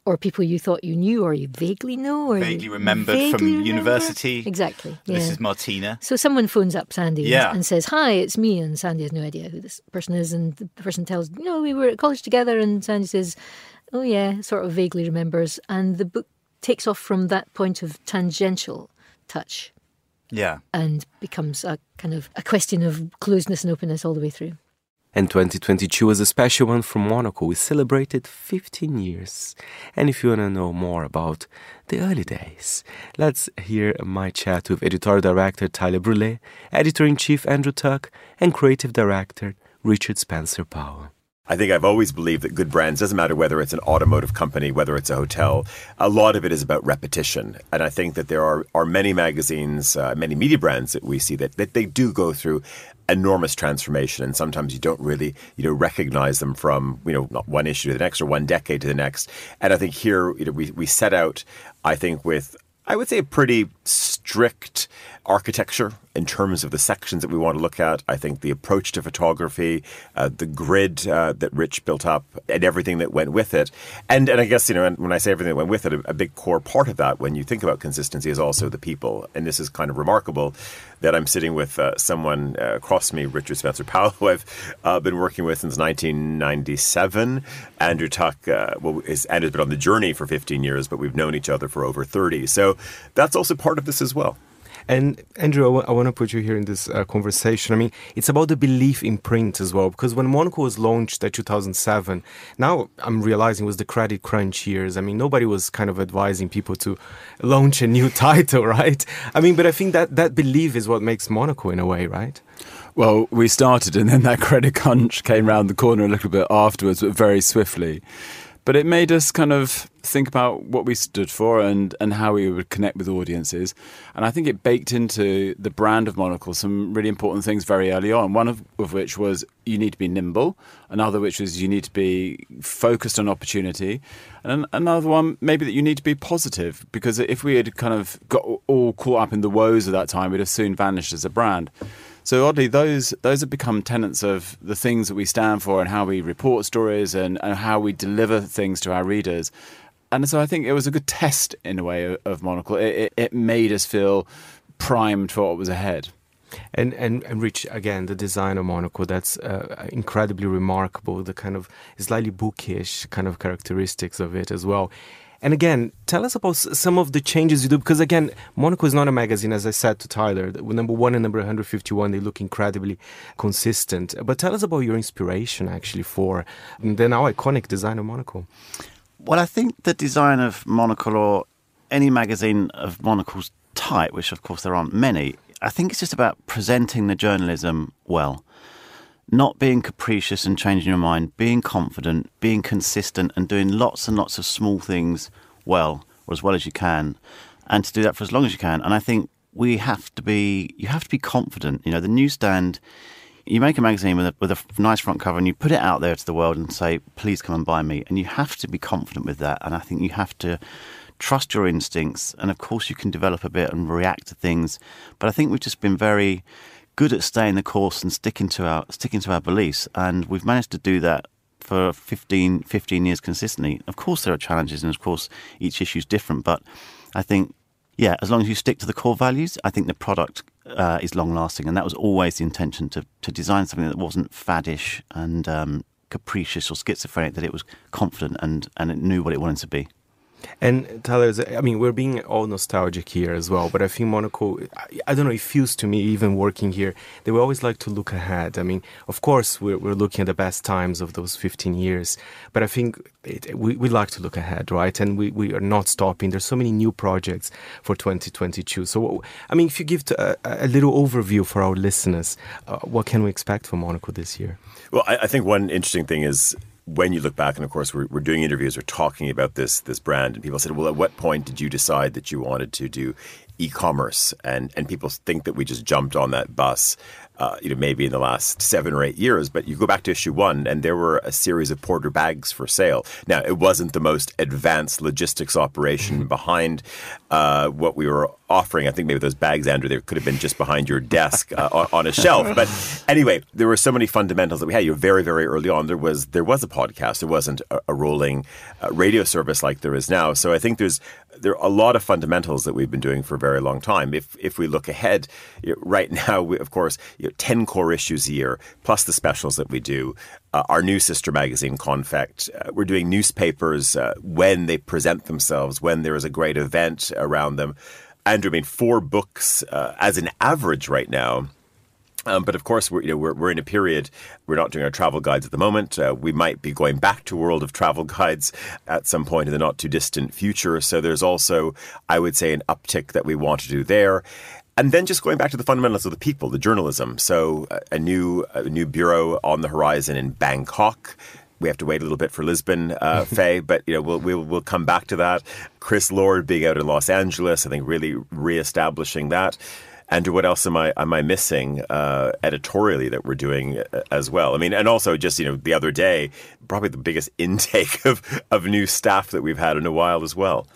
or people you thought you knew or you vaguely know or vaguely remembered vaguely from remember. university. Exactly. Yeah. This is Martina. So someone phones up Sandy yeah. and says, "Hi, it's me," and Sandy has no idea who this person is, and the person tells, "No, we were at college together," and Sandy says, "Oh yeah," sort of vaguely remembers, and the book takes off from that point of tangential touch. Yeah. And becomes a kind of a question of closeness and openness all the way through. And 2022 was a special one for Monocle. We celebrated 15 years. And if you want to know more about the early days, let's hear my chat with editorial director Tyler Brule, editor in chief Andrew Tuck, and creative director Richard Spencer Powell. I think I've always believed that good brands doesn't matter whether it's an automotive company, whether it's a hotel. A lot of it is about repetition, and I think that there are are many magazines, uh, many media brands that we see that that they do go through enormous transformation and sometimes you don't really you know recognize them from you know not one issue to the next or one decade to the next. And i think here you know, we, we set out i think with I would say a pretty strict architecture in terms of the sections that we want to look at. I think the approach to photography, uh, the grid uh, that Rich built up, and everything that went with it. And and I guess you know, when I say everything that went with it, a, a big core part of that, when you think about consistency, is also the people. And this is kind of remarkable that I'm sitting with uh, someone uh, across me, Richard Spencer Powell, who I've uh, been working with since 1997. Andrew Tuck, uh, well, is and has been on the journey for 15 years, but we've known each other for over 30. So that's also part of this as well. And Andrew, I, w- I want to put you here in this uh, conversation. I mean, it's about the belief in print as well, because when Monocle was launched in 2007, now I'm realizing it was the credit crunch years. I mean, nobody was kind of advising people to launch a new title, right? I mean, but I think that that belief is what makes Monocle in a way, right? Well, we started, and then that credit crunch came around the corner a little bit afterwards, but very swiftly. But it made us kind of think about what we stood for and, and how we would connect with audiences. And I think it baked into the brand of Monocle some really important things very early on. One of, of which was you need to be nimble, another which was you need to be focused on opportunity, and another one maybe that you need to be positive because if we had kind of got all caught up in the woes of that time, we'd have soon vanished as a brand. So oddly, those those have become tenets of the things that we stand for and how we report stories and, and how we deliver things to our readers. And so I think it was a good test in a way of, of Monocle. It, it, it made us feel primed for what was ahead. And, and and Rich again the design of Monocle that's uh, incredibly remarkable the kind of slightly bookish kind of characteristics of it as well and again, tell us about some of the changes you do because again, Monocle is not a magazine, as I said to Tyler. Number one and number 151, they look incredibly consistent. But tell us about your inspiration actually for the now iconic design of Monocle. Well, I think the design of Monocle or any magazine of Monocle's type, which of course there aren't many, I think it's just about presenting the journalism well not being capricious and changing your mind, being confident, being consistent, and doing lots and lots of small things well or as well as you can, and to do that for as long as you can. And I think we have to be, you have to be confident. You know, the newsstand. You make a magazine with a, with a nice front cover and you put it out there to the world and say, please come and buy me. And you have to be confident with that. And I think you have to trust your instincts. And of course, you can develop a bit and react to things. But I think we've just been very good at staying the course and sticking to our sticking to our beliefs, and we've managed to do that for 15, 15 years consistently. Of course, there are challenges, and of course, each issue is different. But I think, yeah, as long as you stick to the core values, I think the product uh, is long lasting, and that was always the intention to to design something that wasn't faddish and um, capricious or schizophrenic. That it was confident and and it knew what it wanted to be. And Tyler, I mean, we're being all nostalgic here as well, but I think Monocle, I, don't know, it feels to me, even working here, they would always like to look ahead. I mean, of course, we're, we're looking at the best times of those 15 years, but I think it, we, we like to look ahead, right? And we, we are not stopping. There's so many new projects for 2022. So, I mean, if you give a, a little overview for our listeners, uh, what can we expect from Monocle this year? Well, I, I think one interesting thing is when you look back, and of course we're, we're doing interviews, we're talking about this this brand, and people said, "Well, at what point did you decide that you wanted to do e-commerce?" And and people think that we just jumped on that bus uh, you know, maybe in the last seven or eight years. But you go back to issue one, and there were a series of porter bags for sale. Now, it wasn't the most advanced logistics operation mm-hmm. behind uh, what we were offering. I think maybe those bags, Andrew, they could have been just behind your desk uh, on, on, a shelf. But anyway, there were so many fundamentals that we had. You were very, very early on. There was there was a podcast. There wasn't a, a rolling uh, radio service like there is now. So I think there's there are a lot of fundamentals that we've been doing for a very long time. If if we look ahead, you know, right now, we, of course, you know, ten core issues a year, plus the specials that we do. Uh, our new sister magazine, Konfekt. Uh, we're doing newspapers uh, when they present themselves, when there is a great event around them. Andrew, I mean, four books uh, as an average right now um, but of course, we're, you know, we're, we're in a period, we're not doing our travel guides at the moment. Uh, we might be going back to World of Travel Guides at some point in the not too distant future. So there's also, I would say, an uptick that we want to do there. And then just going back to the fundamentals of the people, the journalism. So uh, a new a new bureau on the horizon in Bangkok. We have to wait a little bit for Lisbon, uh, Faye, but you know we'll, we'll we'll come back to that. Chris Lord being out in Los Angeles, I think really reestablishing that. Andrew, what else am I am I missing uh, editorially that we're doing uh, as well? I mean, and also just you know the other day, probably the biggest intake of of new staff that we've had in a while as well.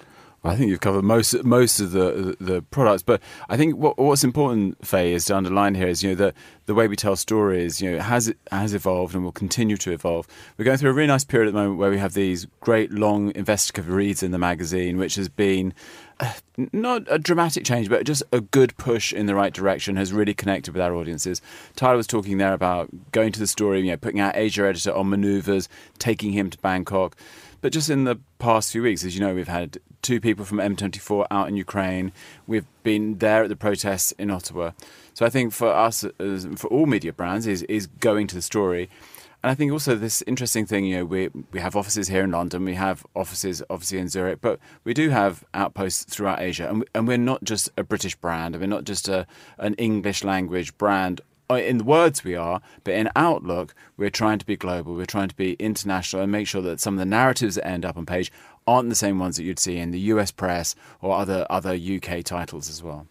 I think you've covered most most of the the products, but I think what, what's important, Faye, is to underline here is you know the the way we tell stories, you know, has has evolved and will continue to evolve. We're going through a really nice period at the moment where we have these great long investigative reads in the magazine, which has been not a dramatic change, but just a good push in the right direction has really connected with our audiences. Tyler was talking there about going to the story, you know, putting our Asia editor on maneuvers, taking him to Bangkok. But just in the past few weeks, as you know, we've had two people from M24 out in Ukraine. We've been there at the protests in Ottawa. So I think for us, for all media brands, is is going to the story and I think also this interesting thing, you know, we we have offices here in London, we have offices obviously in Zurich, but we do have outposts throughout Asia, and, we, and we're not just a British brand, and we're not just a an English language brand. Uh, in the words, we are, but in outlook, we're trying to be global. We're trying to be international and make sure that some of the narratives that end up on page aren't the same ones that you'd see in the US press or other other UK titles as well.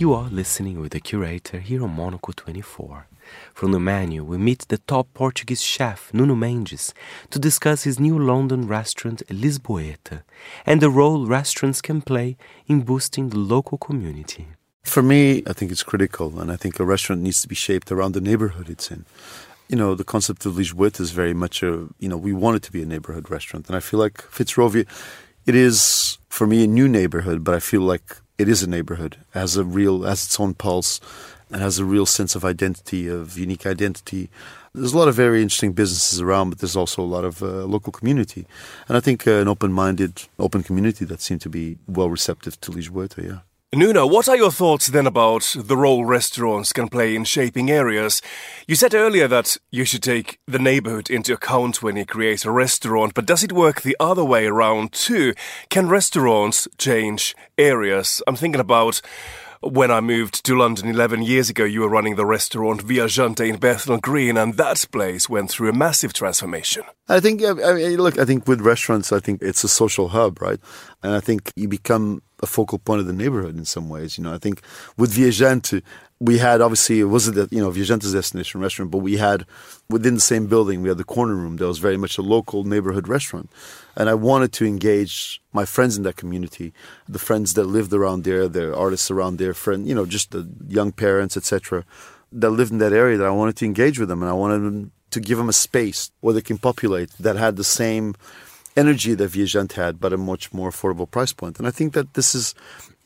You are listening with the curator here on Monocle 24. From the menu, we meet the top Portuguese chef Nuno Mendes to discuss his new London restaurant Lisboeta and the role restaurants can play in boosting the local community. For me, I think it's critical, and I think a restaurant needs to be shaped around the neighborhood it's in. You know, the concept of Lisboeta is very much a, you know, we want it to be a neighborhood restaurant. And I feel like Fitzrovia, it is, for me, a new neighborhood, but I feel like it is a neighborhood, has a real, has its own pulse, and has a real sense of identity, of unique identity. There's a lot of very interesting businesses around, but there's also a lot of uh, local community, and I think uh, an open-minded, open community that seem to be well receptive to Lisboeta. Yeah. Nuno, what are your thoughts then about the role restaurants can play in shaping areas? You said earlier that you should take the neighborhood into account when you create a restaurant, but does it work the other way around too? Can restaurants change areas? I'm thinking about when I moved to London 11 years ago, you were running the restaurant Viajante in Bethnal Green, and that place went through a massive transformation. I think, I mean, look, I think with restaurants, I think it's a social hub, right? And I think you become a focal point of the neighborhood in some ways. You know, I think with Viajante, we had obviously it wasn't that you know Viajante's destination restaurant, but we had within the same building we had the corner room that was very much a local neighborhood restaurant, and I wanted to engage my friends in that community, the friends that lived around there, the artists around there, friend, you know, just the young parents, etc., that lived in that area. That I wanted to engage with them, and I wanted them to give them a space where they can populate that had the same energy that Viajante had, but a much more affordable price point. And I think that this is,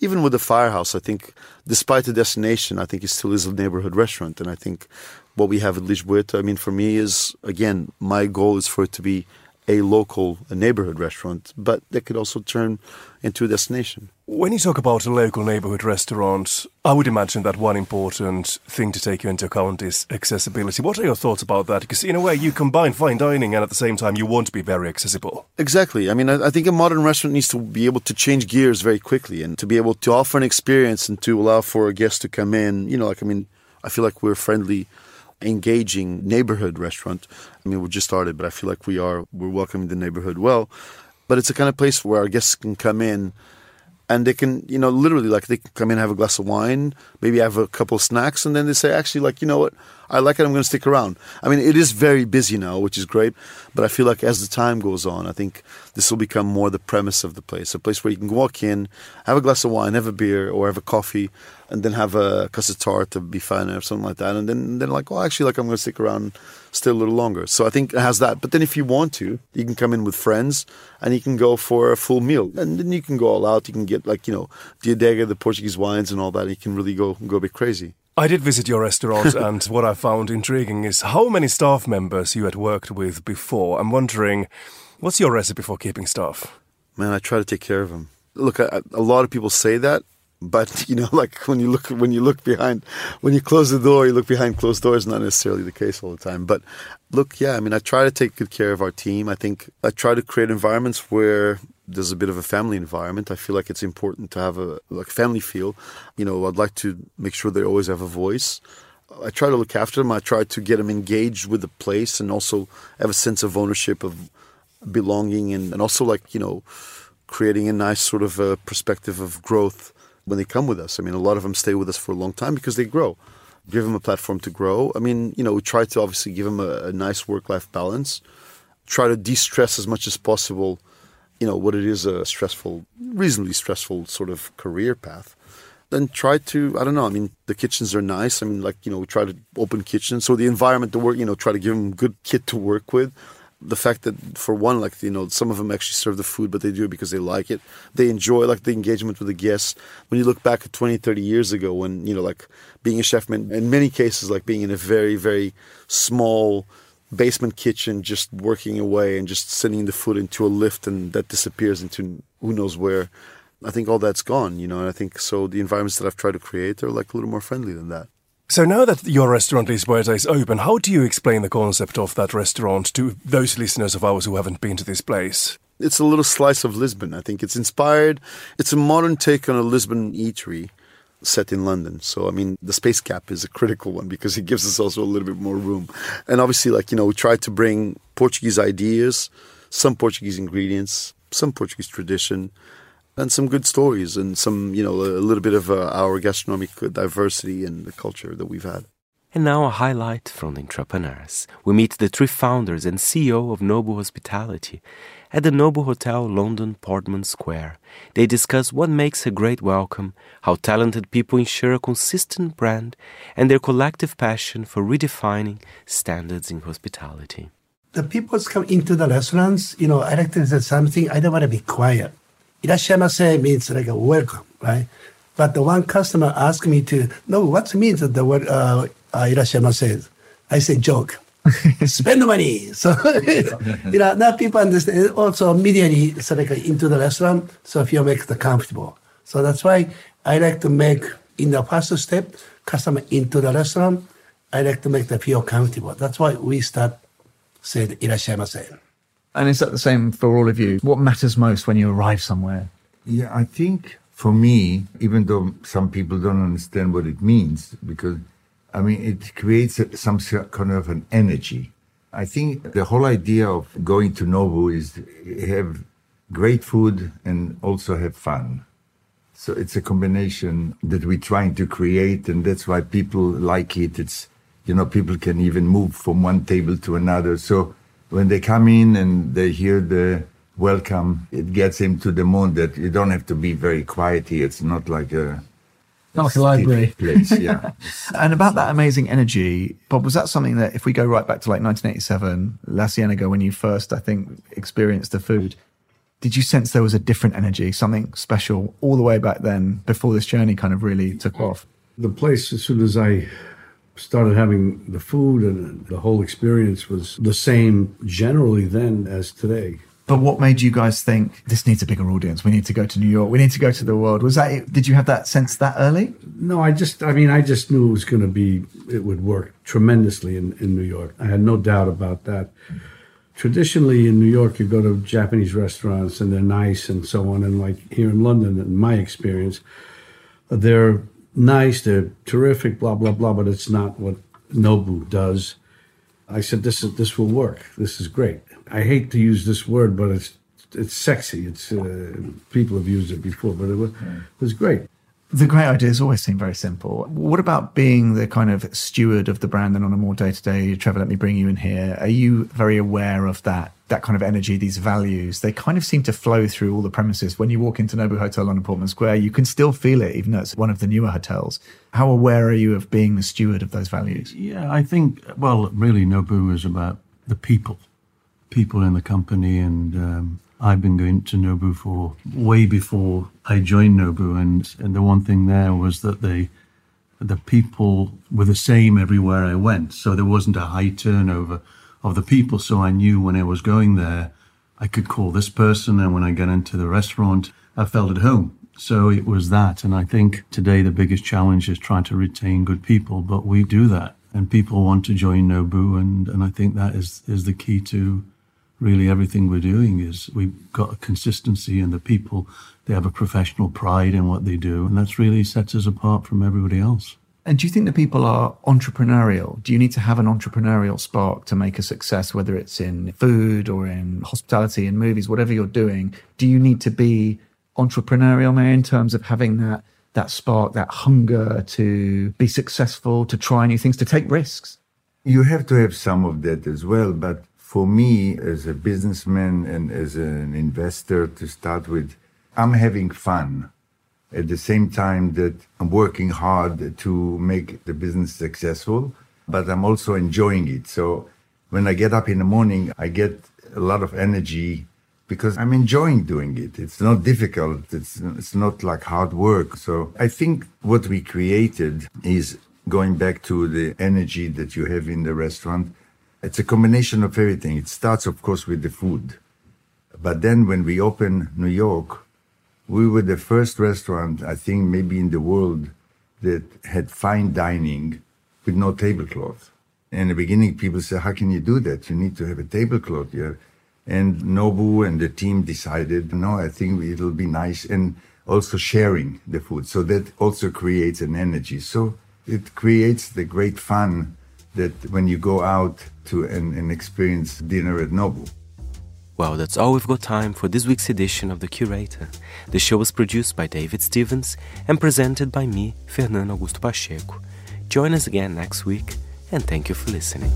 even with the firehouse, I think despite the destination, I think it still is a neighborhood restaurant. And I think what we have at Lisboeta, I mean, for me is, again, my goal is for it to be a local a neighborhood restaurant, but that could also turn into a destination. When you talk about a local neighborhood restaurant, I would imagine that one important thing to take into account is accessibility. What are your thoughts about that? Because in a way, you combine fine dining and at the same time, you want to be very accessible. Exactly. I mean, I, I think a modern restaurant needs to be able to change gears very quickly and to be able to offer an experience and to allow for a guest to come in. You know, like, I mean, I feel like we're friendly engaging neighborhood restaurant. I mean, we just started, but I feel like we are we're welcoming the neighborhood well. But it's a kind of place where our guests can come in and they can, you know, literally like they can come in, have a glass of wine, maybe have a couple snacks, and then they say, actually, like, you know what, I like it, I'm going to stick around. I mean, it is very busy now, which is great, but I feel like as the time goes on, I think this will become more the premise of the place, a place where you can walk in, have a glass of wine, have a beer, or have a coffee, and then have a custard tart to be fun or something like that, and then then they're like, well, actually, like I'm going to stick around still a little longer. So I think it has that. But then if you want to, you can come in with friends and you can go for a full meal, and then you can go all out. You can get like you know the adega, the Portuguese wines, and all that. You can really go go a bit crazy. I did visit your restaurant, and what I found intriguing is how many staff members you had worked with before. I'm wondering, what's your recipe for keeping staff? Man, I try to take care of them. Look, I, a lot of people say that, but you know, like when you look when you look behind, when you close the door, you look behind closed doors. Not necessarily the case all the time, but look, yeah, I mean, I try to take good care of our team. I think I try to create environments where there's a bit of a family environment. I feel like it's important to have a like family feel. You know, I'd like to make sure they always have a voice. I try to look after them. I try to get them engaged with the place and also have a sense of ownership of belonging and, and also like you know creating a nice sort of a perspective of growth when they come with us. I mean, a lot of them stay with us for a long time because they grow. Give them a platform to grow. I mean, you know, we try to obviously give them a, a nice work-life balance. Try to de-stress as much as possible you know what it is a stressful, reasonably stressful sort of career path, then try to I don't know. I mean, the kitchens are nice. I mean, like you know, we try to open kitchens, so the environment to work. You know, try to give them good kit to work with. The fact that for one, like you know, some of them actually serve the food, but they do it because they like it. They enjoy like the engagement with the guests. When you look back at 20, 30 years ago, when you know, like being a chef meant in many cases like being in a very, very small basement kitchen just working away and just sending the food into a lift and that disappears into who knows where. I think all that's gone, you know, and I think so the environments that I've tried to create are like a little more friendly than that. So now that your restaurant Lisboeta is open, how do you explain the concept of that restaurant to those listeners of ours who haven't been to this place? It's a little slice of Lisbon. I think it's inspired. It's a modern take on a Lisbon eatery set in London. So, I mean, the space gap is a critical one because it gives us also a little bit more room. And obviously, like, you know, we try to bring Portuguese ideas, some Portuguese ingredients, some Portuguese tradition, and some good stories and some, you know, a, little bit of uh, our gastronomic diversity and the culture that we've had. And now a highlight from the entrepreneurs. We meet the three founders and CEO of Nobu Hospitality at the Nobu Hotel, London, Portman Square. They discuss what makes a great welcome, how talented people ensure a consistent brand, and their collective passion for redefining standards in hospitality. The people come into the restaurants, you know, I like to say something, I don't want to be quiet. Irashaimase means like a welcome, right? But the one customer asked me to know what means the word uh, uh. I say joke. spend money. So, you know, now people understand. Also, immediately so like into the restaurant, so if you make the comfortable. So that's why I like to make in the first step, customer into the restaurant. I like to make them feel comfortable. That's why we start saying irashaimase. And is that the same for all of you? What matters most when you arrive somewhere? Yeah, I think for me, even though some people don't understand what it means, because I mean, it creates some kind of an energy. I think the whole idea of going to Nobu is have great food and also have fun. So it's a combination that we're trying to create, and that's why people like it. It's, you know, people can even move from one table to another. So when they come in and they hear the welcome, it gets them to the mood that you don't have to be very quiet here. It's not like a not like a library. Place, yeah. and about that amazing energy, Bob, was that something that if we go right back to like 1987, La Cienega, when you first, I think, experienced the food, did you sense there was a different energy, something special all the way back then before this journey kind of really took off? The place, as soon as I started having the food and the whole experience was the same generally then as today. But what made you guys think this needs a bigger audience? We need to go to New York. We need to go to the world. Was that? it? Did you have that sense that early? No, I just, I mean, I just knew it was going to be, it would work tremendously in, in New York. I had no doubt about that. Traditionally in New York, you go to Japanese restaurants and they're nice and so on. And like here in London, in my experience, they're nice, they're terrific, blah, blah, blah, but it's not what Nobu does. I said, this is, this will work. This is great. I hate to use this word, but it's, it's sexy. It's, uh, people have used it before, but it was, it was great. The great ideas always seem very simple. What about being the kind of steward of the brand and on a more day to day, Trevor, let me bring you in here. Are you very aware of that, that kind of energy, these values? They kind of seem to flow through all the premises. When you walk into Nobu Hotel on Portman Square, you can still feel it, even though it's one of the newer hotels. How aware are you of being the steward of those values? Yeah, I think, well, really, Nobu is about the people, people in the company. And um, I've been going to Nobu for way before I joined Nobu. And, and the one thing there was that they, the people were the same everywhere I went. So there wasn't a high turnover of the people. So I knew when I was going there, I could call this person. And when I got into the restaurant, I felt at home. So it was that. And I think today the biggest challenge is trying to retain good people, but we do that. And people want to join Nobu. And, and I think that is, is the key to really everything we're doing is we've got a consistency and the people, they have a professional pride in what they do. And that's really sets us apart from everybody else. And do you think that people are entrepreneurial? Do you need to have an entrepreneurial spark to make a success, whether it's in food or in hospitality, in movies, whatever you're doing? Do you need to be entrepreneurial, May, in terms of having that that spark, that hunger to be successful, to try new things, to take risks? You have to have some of that as well, but for me, as a businessman and as an investor, to start with, I'm having fun at the same time that I'm working hard to make the business successful, but I'm also enjoying it. So when I get up in the morning, I get a lot of energy because I'm enjoying doing it. It's not difficult. It's, it's not like hard work. So I think what we created is going back to the energy that you have in the restaurant. It's a combination of everything. It starts, of course, with the food. But then when we opened New York, we were the first restaurant, I think, maybe in the world that had fine dining with no tablecloth. In the beginning, people said, How can you do that? You need to have a tablecloth here. And Nobu and the team decided, No, I think it'll be nice. And also sharing the food. So that also creates an energy. So it creates the great fun that when you go out to and experience dinner at Nobu. Well, that's all we've got time for this week's edition of The Curator. The show was produced by David Stevens and presented by me, Fernando Augusto Pacheco. Join us again next week, and thank you for listening.